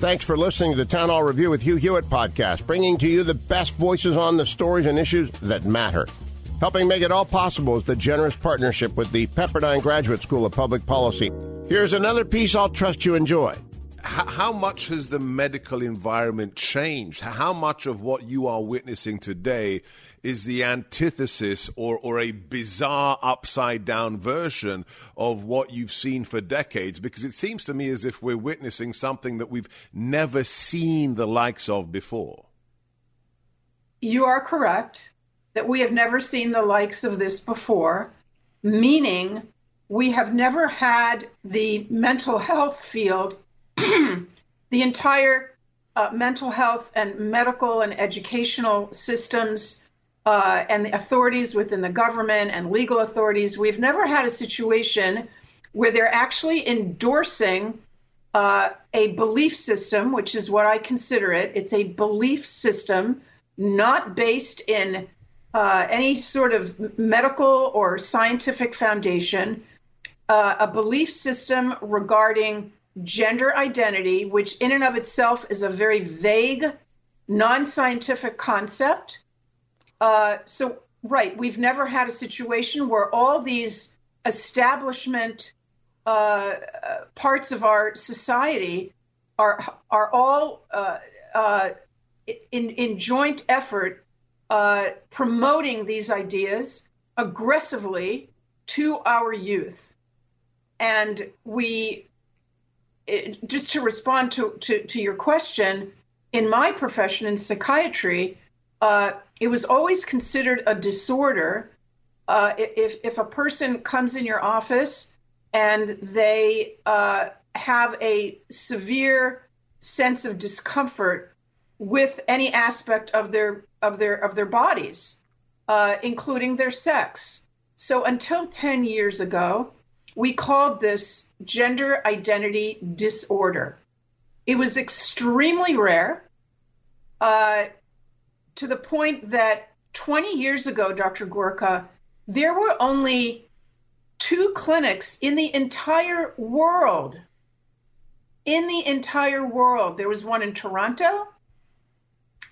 Thanks for listening to the Town Hall Review with Hugh Hewitt podcast, bringing to you the best voices on the stories and issues that matter. Helping make it all possible is the generous partnership with the Pepperdine Graduate School of Public Policy. Here's another piece I'll trust you enjoy. How much has the medical environment changed? How much of what you are witnessing today is the antithesis or, or a bizarre upside down version of what you've seen for decades? Because it seems to me as if we're witnessing something that we've never seen the likes of before. You are correct that we have never seen the likes of this before, meaning we have never had the mental health field, the entire uh, mental health and medical and educational systems uh, and the authorities within the government and legal authorities, we've never had a situation where they're actually endorsing uh, a belief system, which is what I consider it. It's a belief system not based in uh, any sort of medical or scientific foundation, uh, a belief system regarding gender identity, which in and of itself is a very vague, non scientific concept. Uh, so, right, we've never had a situation where all these establishment uh, parts of our society are are all uh, uh, in in joint effort uh, promoting these ideas aggressively to our youth, and we it, just to respond to, to to your question, in my profession in psychiatry uh, it was always considered a disorder uh, if if a person comes in your office and they uh, have a severe sense of discomfort with any aspect of their of their of their bodies, uh, including their sex. So until ten years ago, we called this gender identity disorder. It was extremely rare. Uh, to the point that 20 years ago, Dr. Gorka, there were only two clinics in the entire world. In the entire world. There was one in Toronto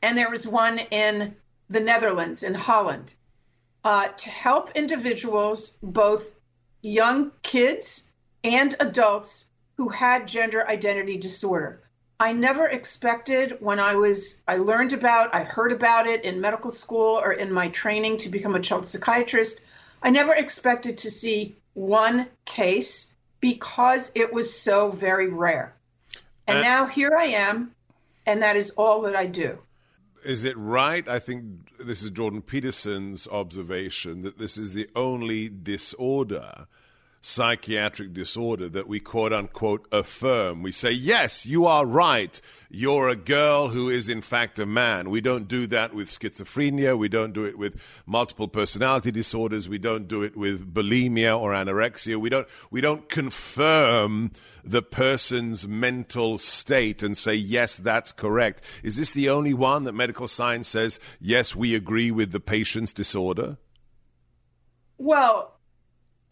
and there was one in the Netherlands, in Holland, uh, to help individuals, both young kids and adults, who had gender identity disorder. I never expected when I was, I learned about, I heard about it in medical school or in my training to become a child psychiatrist. I never expected to see one case because it was so very rare. And uh, now here I am, and that is all that I do. Is it right? I think this is Jordan Peterson's observation that this is the only disorder psychiatric disorder that we quote unquote affirm. We say, yes, you are right. You're a girl who is in fact a man. We don't do that with schizophrenia. We don't do it with multiple personality disorders. We don't do it with bulimia or anorexia. We don't, we don't confirm the person's mental state and say, yes, that's correct. Is this the only one that medical science says, yes, we agree with the patient's disorder? Well,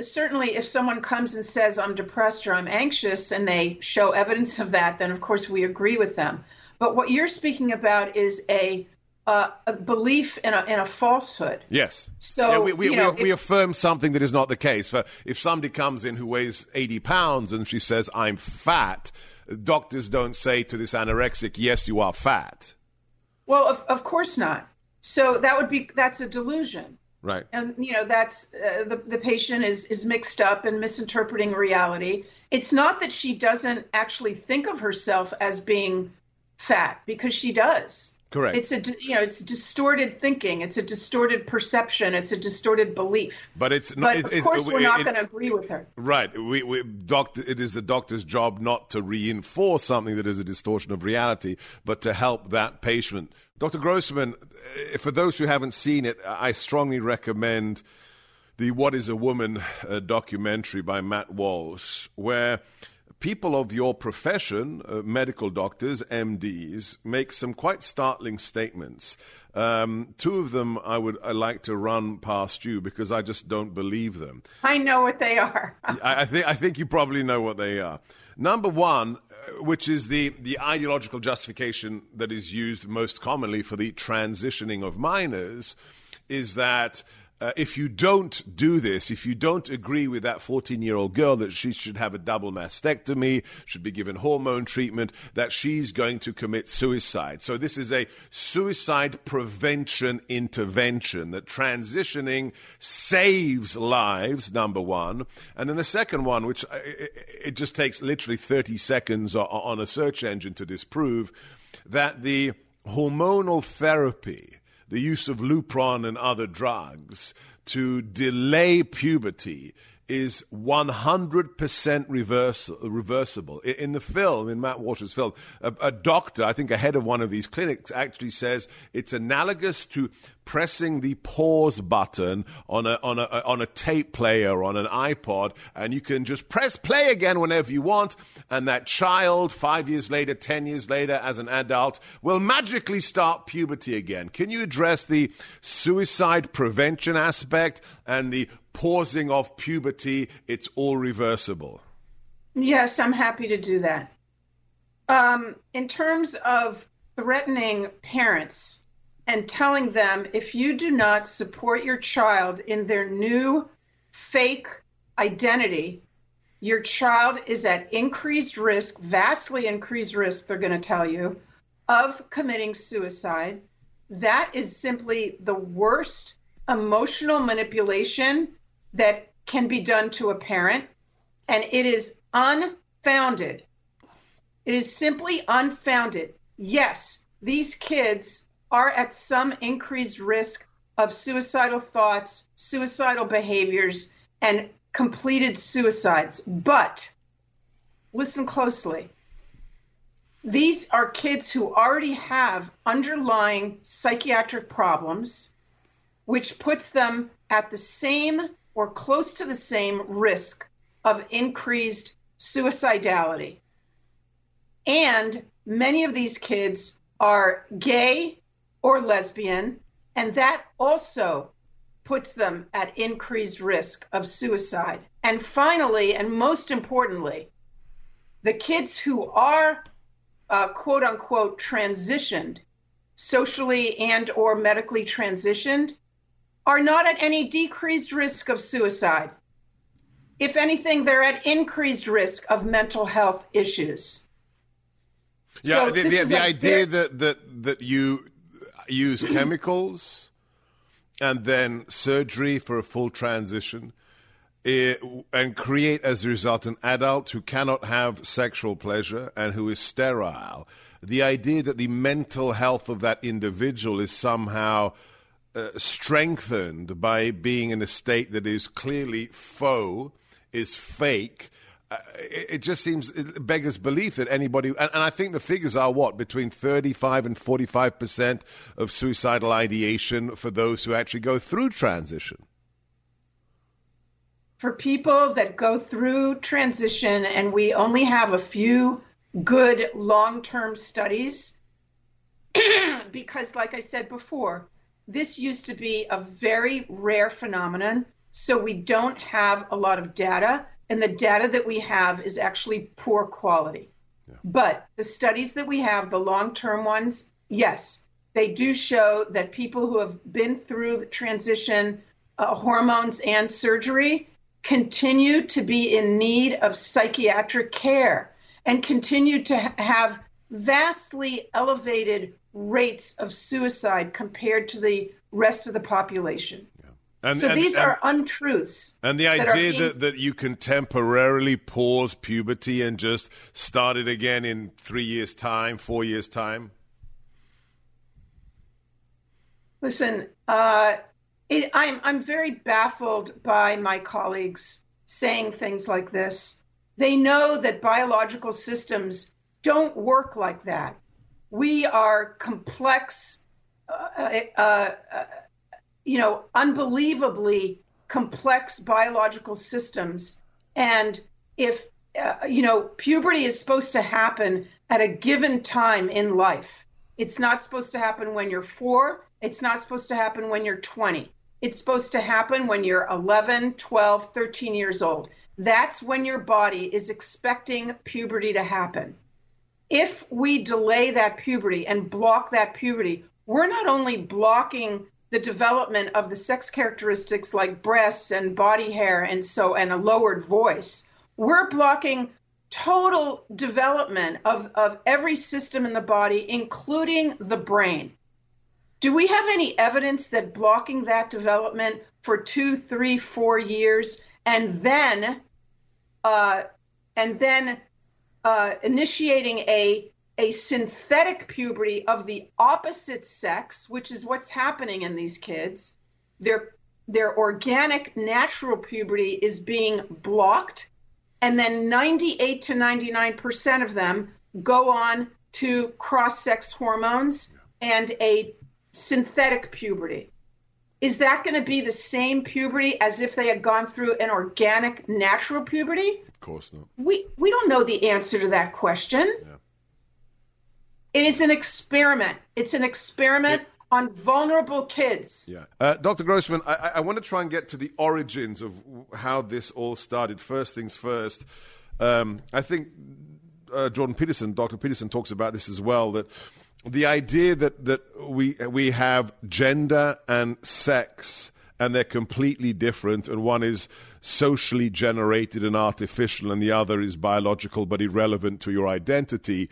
certainly if someone comes and says i'm depressed or i'm anxious and they show evidence of that then of course we agree with them. But what you're speaking about is a, uh, a belief in a, in a falsehood. Yes. So yeah, we, we, you know, we, we affirm something that is not the case. If somebody comes in who weighs 80 pounds and she says i'm fat doctors don't say to this anorexic yes you are fat. Well of, of course not. So that would be that's a delusion Right. And you know that's uh, the the patient is is mixed up and misinterpreting reality. It's not that she doesn't actually think of herself as being fat because she does. Correct. It's a you know it's distorted thinking. It's a distorted perception. It's a distorted belief. But it's but it, of it, course it, we're not going to agree with her. Right. We, we, doctor, it is the doctor's job not to reinforce something that is a distortion of reality, but to help that patient. Dr. Grossman, eh, for those who haven't seen it, I strongly recommend the What is a Woman uh, documentary by Matt Walsh, where people of your profession, uh, medical doctors, MDs, make some quite startling statements. Um, two of them I would I like to run past you because I just don't believe them. I know what they are. I, I think I think you probably know what they are. Number one, uh, which is the the ideological justification that is used most commonly for the transitioning of minors, is that. Uh, if you don't do this, if you don't agree with that 14 year old girl that she should have a double mastectomy, should be given hormone treatment, that she's going to commit suicide. So, this is a suicide prevention intervention that transitioning saves lives, number one. And then the second one, which uh, it, it just takes literally 30 seconds on a search engine to disprove, that the hormonal therapy the use of Lupron and other drugs to delay puberty is 100% reverse, reversible. In the film, in Matt Walsh's film, a, a doctor, I think a head of one of these clinics, actually says it's analogous to pressing the pause button on a, on a, on a tape player, on an iPod, and you can just press play again whenever you want, and that child, five years later, 10 years later, as an adult, will magically start puberty again. Can you address the suicide prevention aspect and the pausing of puberty? It's all reversible. Yes, I'm happy to do that. Um, in terms of threatening parents and telling them if you do not support your child in their new fake identity, your child is at increased risk, vastly increased risk, they're going to tell you, of committing suicide. That is simply the worst emotional manipulation that can be done to a parent, and it is unfounded. It is simply unfounded. Yes, these kids are at some increased risk of suicidal thoughts, suicidal behaviors, and completed suicides. But listen closely. These are kids who already have underlying psychiatric problems, which puts them at the same or close to the same risk of increased suicidality. And many of these kids are gay or lesbian, and that also puts them at increased risk of suicide. And finally, and most importantly, the kids who are uh, quote unquote transitioned, socially and or medically transitioned, are not at any decreased risk of suicide. If anything, they're at increased risk of mental health issues. Yeah, So the, the, the idea that, that, that you use chemicals and then surgery for a full transition eh, and create as a result an adult who cannot have sexual pleasure and who is sterile. The idea that the mental health of that individual is somehow uh, strengthened by being in a state that is clearly faux, is fake. It, it just seems it beggars belief that anybody, and, and I think the figures are what between thirty-five and forty-five percent of suicidal ideation for those who actually go through transition. for people that go through transition, and we only have a few good long term studies, because, like I said before, this used to be a very rare phenomenon. So we don't have a lot of data, and the data that we have is actually poor quality. But the studies that we have, the long term ones, yes, they do show that people who have been through the transition, uh, hormones, and surgery continue to be in need of psychiatric care and continue to ha- have vastly elevated rates of suicide compared to the rest of the population. And, So and- these and- are untruths. And the that idea being- that, that you can temporarily pause puberty and just start it again in three years' time, four years' time. Listen, uh, it, I'm I'm very baffled by my colleagues saying things like this. They know that biological systems don't work like that. We are complex, uh, uh, uh, you know, unbelievably complex biological systems. And if, uh, you know, puberty is supposed to happen at a given time in life, it's not supposed to happen when you're four, it's not supposed to happen when you're 20. It's supposed to happen when you're 11, 12, 13 years old. That's when your body is expecting puberty to happen. If we delay that puberty and block that puberty, we're not only blocking the development of the sex characteristics like breasts and body hair and so and a lowered voice, we're blocking total development of, of every system in the body, including the brain. Do we have any evidence that blocking that development for two, three, four years and then uh, and then uh, initiating a a synthetic puberty of the opposite sex, which is what's happening in these kids. Their their organic natural puberty is being blocked, and then 98 to 99 percent of them go on to cross-sex hormones and a synthetic puberty. Is that going to be the same puberty as if they had gone through an organic natural puberty? Of course not. We we don't know the answer to that question. Yeah. It is an experiment. It's an experiment it, on vulnerable kids. Yeah. Uh, Dr. Grossman, I, I, want to try and get to the origins of how this all started. First things first. Um, I think uh, Jordan Peterson, Dr. Peterson, talks about this as well that the idea that, that we, we have gender and sex and they're completely different, and one is socially generated and artificial, and the other is biological but irrelevant to your identity.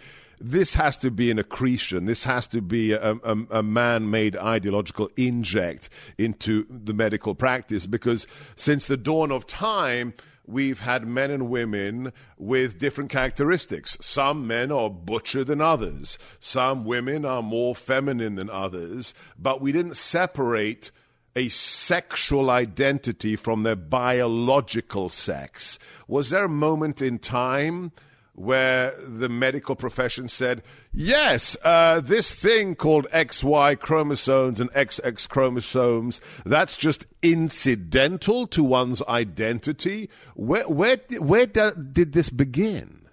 This has to be an accretion. This has to be a, a, a man made ideological inject into the medical practice because since the dawn of time, we've had men and women with different characteristics. Some men are butcher than others, some women are more feminine than others, but we didn't separate a sexual identity from their biological sex. Was there a moment in time? Where the medical profession said, yes, uh, this thing called XY chromosomes and XX chromosomes, that's just incidental to one's identity. Where, where, where did this begin?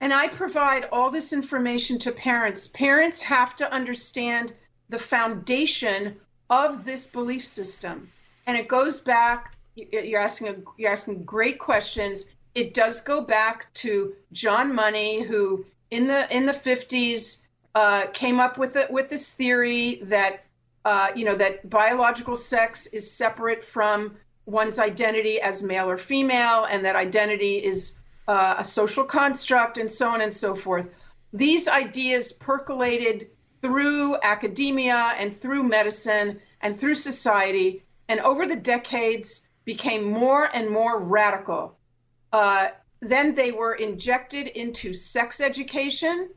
And I provide all this information to parents. Parents have to understand the foundation of this belief system. And it goes back, you're asking, you're asking great questions it does go back to John Money, who in the in the 50s uh, came up with it with this theory that uh, you know that biological sex is separate from one's identity as male or female, and that identity is uh, a social construct, and so on and so forth. These ideas percolated through academia and through medicine and through society, and over the decades became more and more radical. Uh, then they were injected into sex education.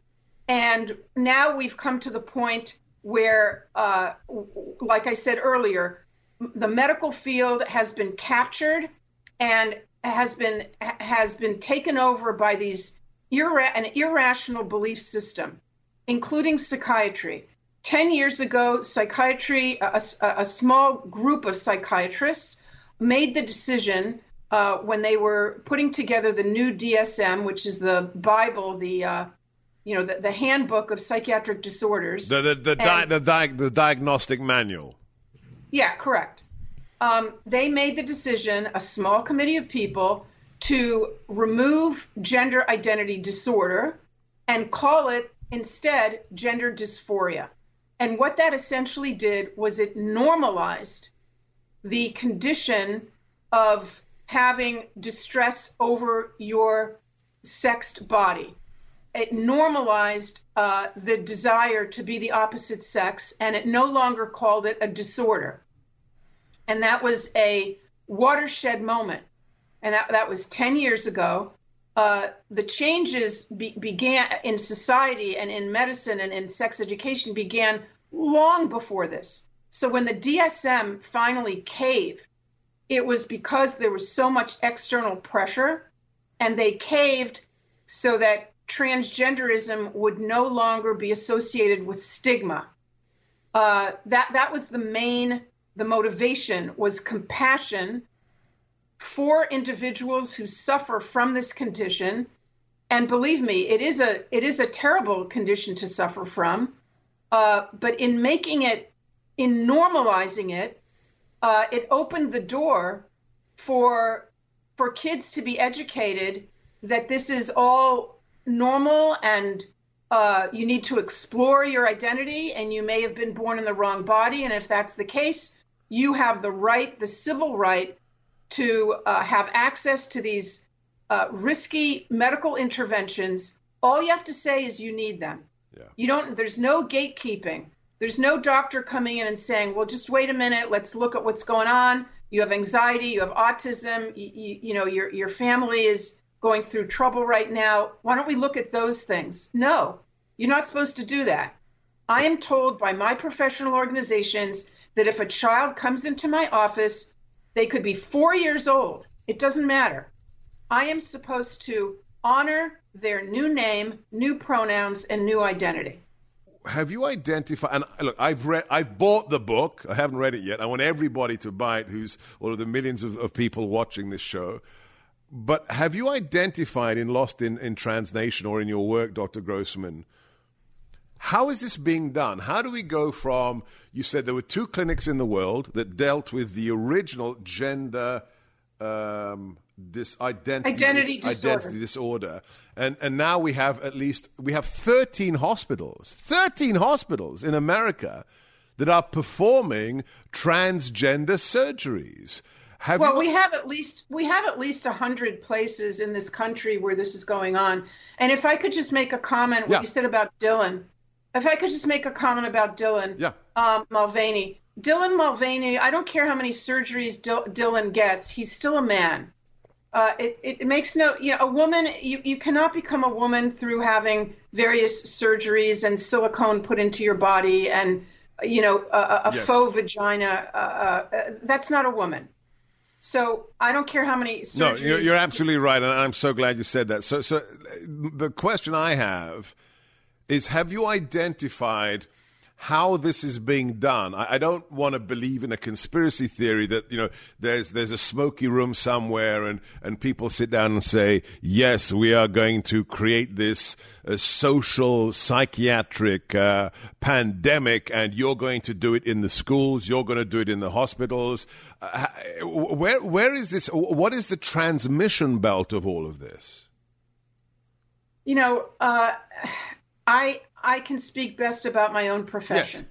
And now we've come to the point where, uh, like I said earlier, the medical field has been captured and has been has been taken over by these irra- an irrational belief system, including psychiatry. Ten years ago, psychiatry, a, a, a small group of psychiatrists, made the decision uh, when they were putting together the new DSM, which is the Bible, the uh, you know the, the, handbook of psychiatric disorders. The the the, di- the, di- the diagnostic manual. Yeah, correct. Um, they made the decision, a small committee of people, to remove gender identity disorder and call it instead gender dysphoria. And what that essentially did was it normalized the condition of having distress over your sexed body. It normalized uh, the desire to be the opposite sex, and it no longer called it a disorder. And that was a watershed moment. And that, that was 10 years ago. Uh, the changes be, began in society and in medicine and in sex education began long before this. So when the DSM finally caved, it was because there was so much external pressure, and they caved so that transgenderism would no longer be associated with stigma. Uh, that that was the main the motivation was compassion for individuals who suffer from this condition and believe me it is a it is a terrible condition to suffer from uh, but in making it in normalizing it uh, it opened the door for for kids to be educated that this is all normal and uh, you need to explore your identity and you may have been born in the wrong body. And if that's the case you have the right the civil right to uh, have access to these uh, risky medical interventions. All you have to say is you need them. Yeah. you don't there's no gatekeeping there's no doctor coming in and saying well just wait a minute let's look at what's going on you have anxiety you have autism you, you, you know your your family is going through trouble right now. Why don't we look at those things? No, you're not supposed to do that. I am told by my professional organizations that if a child comes into my office, they could be four years old. It doesn't matter. I am supposed to honor their new name, new pronouns, and new identity. Have you identified? And look, I've read, I've bought the book. I haven't read it yet. I want everybody to buy it. Who's all of the millions of, of people watching this show. But have you identified in Lost in, in Trans Nation or in your work, Dr. Grossman, how is this being done? How do we go from, you said there were two clinics in the world that dealt with the original gender um, this identity, identity, dis- disorder. identity disorder. And, and now we have at least, we have 13 hospitals, 13 hospitals in America that are performing transgender surgeries. Have well, you... we have at least we have at least a hundred places in this country where this is going on. And if I could just make a comment, what yeah. you said about Dylan, if I could just make a comment about Dylan, yeah, um, Mulvaney, Dylan Mulvaney. I don't care how many surgeries D- Dylan gets, he's still a man. Uh, it, it makes no, you know, a woman, you, you cannot become a woman through having various surgeries and silicone put into your body and, you know, a, a yes. faux vagina. Uh, uh, that's not a woman. So I don't care how many surgeries. No, you're, you're absolutely right, and I'm so glad you said that. So, so the question I have is: Have you identified? How this is being done. I, I don't want to believe in a conspiracy theory that you know there's there's a smoky room somewhere and and people sit down and say yes we are going to create this uh, social psychiatric uh, pandemic and you're going to do it in the schools you're going to do it in the hospitals. Uh, where where is this? What is the transmission belt of all of this? You know, uh, I I can speak best about my own profession. Yes.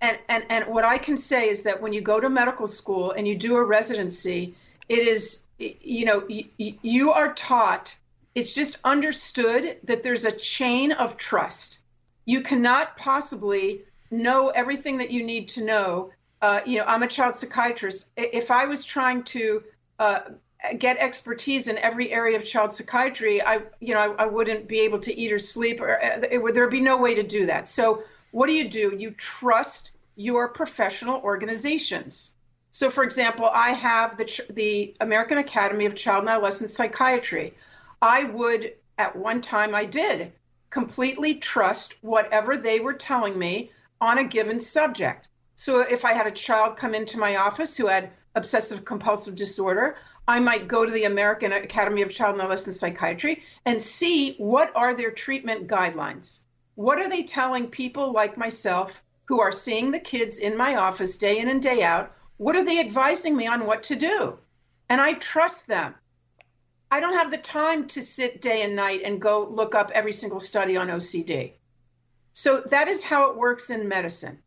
And, and, and what I can say is that when you go to medical school and you do a residency, it is, you know, you, you are taught, it's just understood that there's a chain of trust. You cannot possibly know everything that you need to know. Uh, you know, I'm a child psychiatrist. If I was trying to uh, get expertise in every area of child psychiatry, I, you know, I, I wouldn't be able to eat or sleep, or uh, it would, there'd be no way to do that. So, what do you do? You trust your professional organizations. So, for example, I have the the American Academy of Child and Adolescent Psychiatry. I would, at one time, I did completely trust whatever they were telling me on a given subject. So, if I had a child come into my office who had obsessive compulsive disorder, I might go to the American Academy of Child and Adolescent Psychiatry and see what are their treatment guidelines. What are they telling people like myself who are seeing the kids in my office day in and day out? What are they advising me on what to do? And I trust them. I don't have the time to sit day and night and go look up every single study on OCD. So that is how it works in medicine.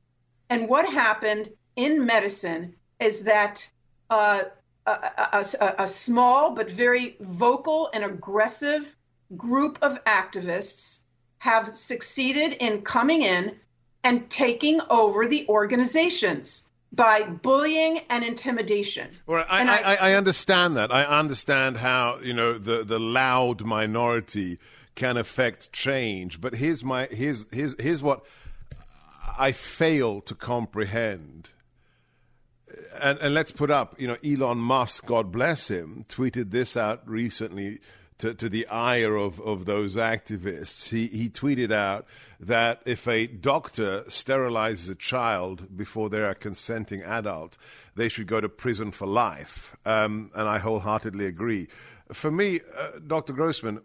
And what happened in medicine is that uh, a, a, a, small but very vocal and aggressive group of activists have succeeded in coming in and taking over the organizations by bullying and intimidation. Well, I, I, I, I, understand that. I understand how you know the, the loud minority can affect change. But here's my here's here's here's what I fail to comprehend. And, and let's put up, you know, Elon Musk, God bless him, tweeted this out recently to, to the ire of, of those activists. He, he tweeted out that if a doctor sterilizes a child before they're a consenting adult, they should go to prison for life. Um, and I wholeheartedly agree. For me, uh, Dr. Grossman,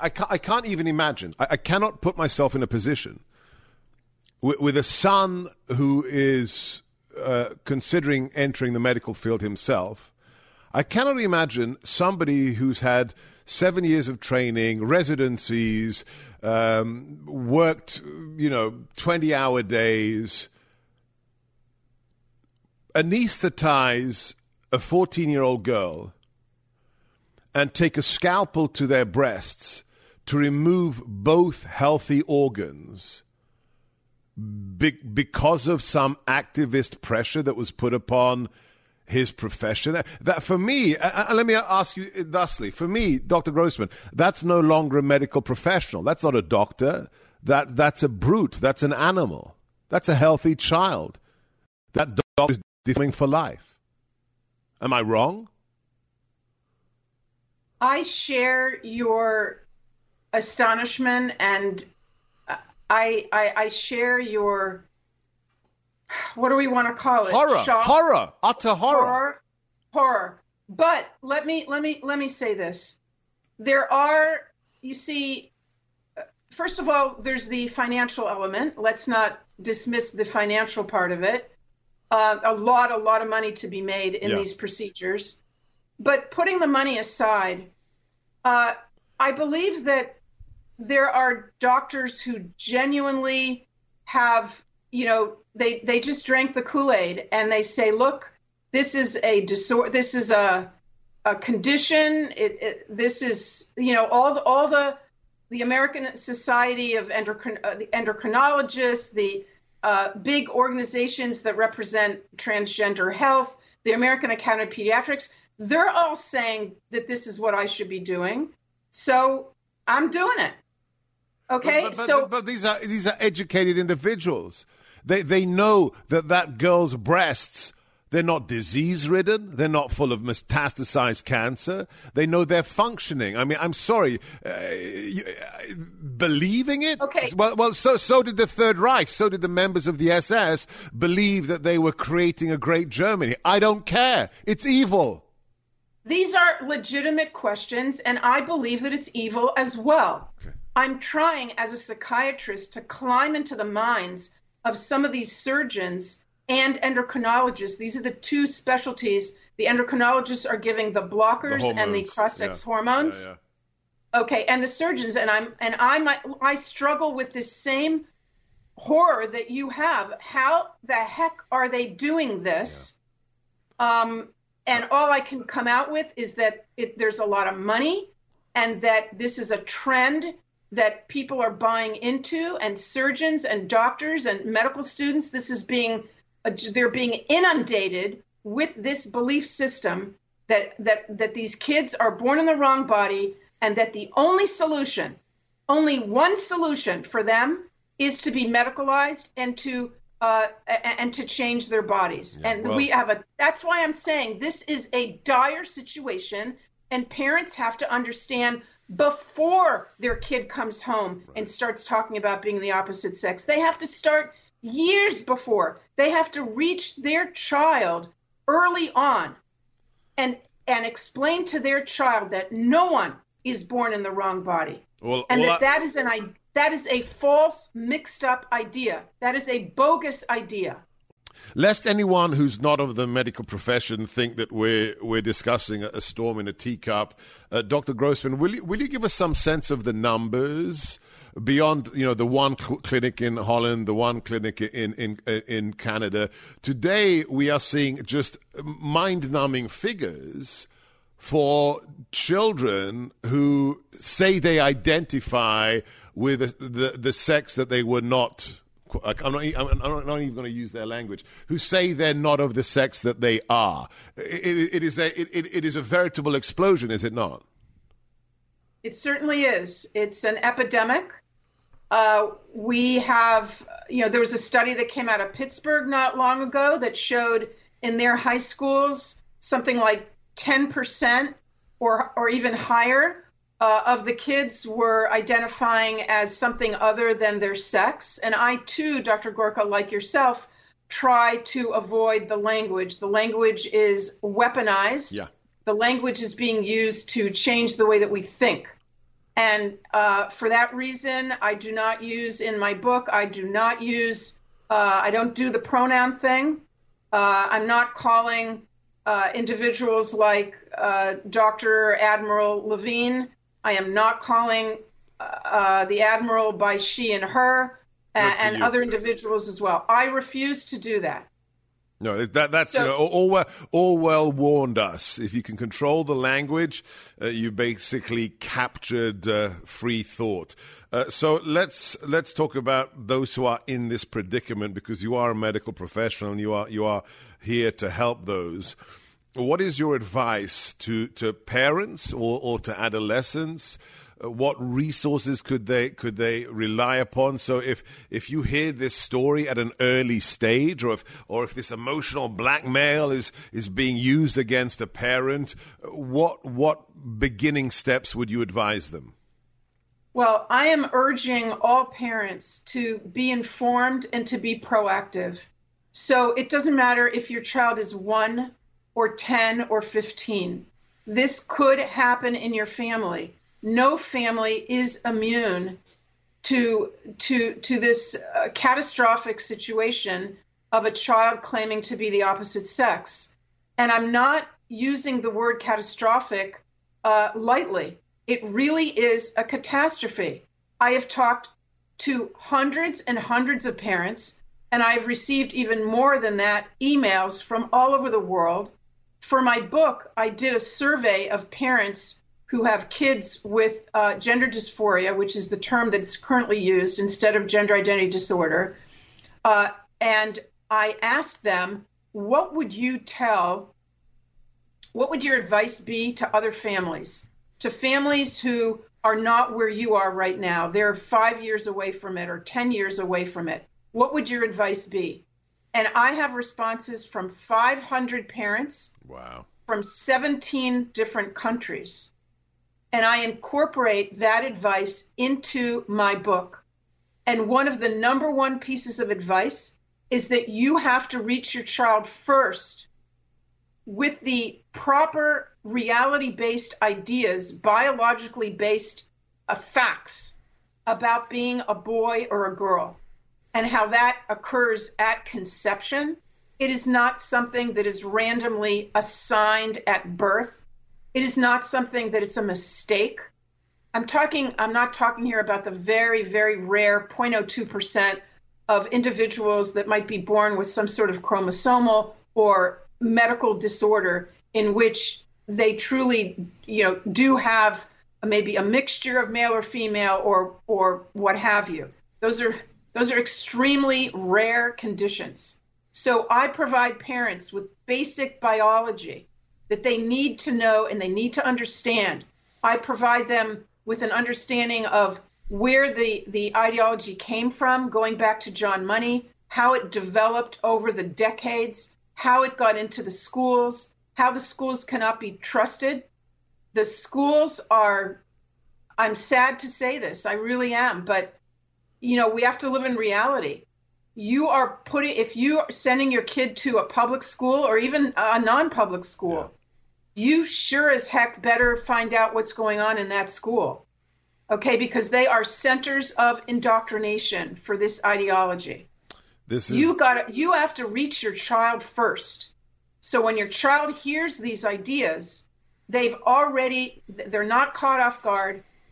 I, can't, I can't even imagine, I, I cannot put myself in a position with, with a son who is uh, considering entering the medical field himself. I cannot imagine somebody who's had seven years of training, residencies, um, worked, you know, 20 hour days, anesthetize a 14 year old girl and take a scalpel to their breasts to remove both healthy organs be- because of some activist pressure that was put upon his profession. That for me, let me ask you thusly: for me, Dr. Grossman, that's no longer a medical professional. That's not a doctor. That that's a brute. That's an animal. That's a healthy child. That dog is defining for life. Am I wrong? I share your astonishment and I, I, I share your what do we want to call it? Horror, Shock, horror, utter horror. horror, horror. But let me let me let me say this: there are, you see, first of all, there's the financial element. Let's not dismiss the financial part of it. Uh, a lot, a lot of money to be made in yeah. these procedures. But putting the money aside, uh, I believe that there are doctors who genuinely have, you know, they they just drank the Kool-Aid and they say, look, this is a disorder, this is a a condition. It, it, this is, you know, all the, all the the American Society of Endocrin- uh, the endocrinologists, the uh, big organizations that represent transgender health, the American Academy of Pediatrics, they're all saying that this is what I should be doing. So I'm doing it. Okay, but, but, so but, but these are these are educated individuals. They they know that that girl's breasts they're not disease ridden. They're not full of metastasized cancer. They know they're functioning. I mean, I'm sorry, uh, you, uh, believing it. Okay. Well, well, so so did the Third Reich. So did the members of the SS believe that they were creating a great Germany. I don't care. It's evil. These are legitimate questions, and I believe that it's evil as well. Okay. I'm trying as a psychiatrist to climb into the minds of some of these surgeons and endocrinologists. These are the two specialties. The endocrinologists are giving the blockers the and the cross-sex yeah. hormones. Yeah, yeah. Okay, and the surgeons and I'm and I I struggle with this same horror that you have. How the heck are they doing this? Um, and all I can come out with is that it, there's a lot of money, and that this is a trend that people are buying into, and surgeons and doctors and medical students. This is being they're being inundated with this belief system that that that these kids are born in the wrong body, and that the only solution, only one solution for them, is to be medicalized and to uh, and to change their bodies. Yeah, and well, we have a. That's why I'm saying this is a dire situation, and parents have to understand before their kid comes home and starts talking about being the opposite sex. They have to start years before. They have to reach their child early on and and explain to their child that no one is born in the wrong body. Well, and well, that I... that is an that is a false mixed up idea. That is a bogus idea lest anyone who's not of the medical profession think that we're we're discussing a storm in a teacup. Uh, Dr. Grossman, will you, will you give us some sense of the numbers beyond you know the one cl- clinic in Holland, the one clinic in in in Canada? Today we are seeing just mind-numbing figures for children who say they identify with the, the, the sex that they were not I'm not, I'm not even going to use their language, who say they're not of the sex that they are. it, it, is, a, it, it is a veritable explosion, is it not? It certainly is. It's an epidemic. Uh, we have, you know, there was a study that came out of Pittsburgh not long ago that showed in their high schools something like 10% or, or even higher uh, of the kids were identifying as something other than their sex. And I, too, Dr. Gorka, like yourself, try to avoid the language. The language is weaponized. Yeah. The language is being used to change the way that we think. And uh, for that reason, I do not use in my book, I do not use, uh, I don't do the pronoun thing. Uh, I'm not calling uh, individuals like uh, Dr. Admiral Levine. I am not calling uh, the Admiral by she and her and, and other individuals as well. I refuse to do that. No, that, that's so, you know, Orwell, Orwell warned us. If you can control the language, uh, you basically captured uh, free thought. Uh, so let's let's talk about those who are in this predicament because you are a medical professional and you are you are here to help those. What is your advice to to parents or, or to adolescents? Uh, what resources could they could they rely upon? So if if you hear this story at an early stage, or if or if this emotional blackmail is is being used against a parent, what what beginning steps would you advise them? Well, I am urging all parents to be informed and to be proactive. So it doesn't matter if your child is one or 10 or 15. This could happen in your family no family is immune to to to this uh, catastrophic situation of a child claiming to be the opposite sex. And I'm not using the word catastrophic uh, lightly. It really is a catastrophe. I have talked to hundreds and hundreds of parents, and I've received even more than that emails from all over the world. For my book, I did a survey of parents who have kids with uh, gender dysphoria, which is the term that's currently used instead of gender identity disorder. Uh, and I asked them, what would you tell, what would your advice be to other families, to families who are not where you are right now? They're five years away from it or 10 years away from it. What would your advice be? And I have responses from 500 parents. Wow. From 17 different countries and I incorporate that advice into my book. And one of the number one pieces of advice is that you have to reach your child first with the proper reality based ideas, biologically based uh, facts about being a boy or a girl and how that occurs at conception. It is not something that is randomly assigned at birth it is not something that it's a mistake. I'm talking, I'm not talking here about the very, very rare 0.02% of individuals that might be born with some sort of chromosomal or medical disorder in which they truly, you know, do have maybe a mixture of male or female or or what have you. Those are those are extremely rare conditions. So I provide parents with basic biology that they need to know and they need to understand. I provide them with an understanding of where the, the ideology came from, going back to John Money, how it developed over the decades, how it got into the schools, how the schools cannot be trusted. The schools are, I'm sad to say this, I really am, but you know, we have to live in reality. You are putting, if you are sending your kid to a public school or even a non public school, you sure as heck better find out what's going on in that school. Okay, because they are centers of indoctrination for this ideology. This is you got you have to reach your child first. So when your child hears these ideas, they've already they're not caught off guard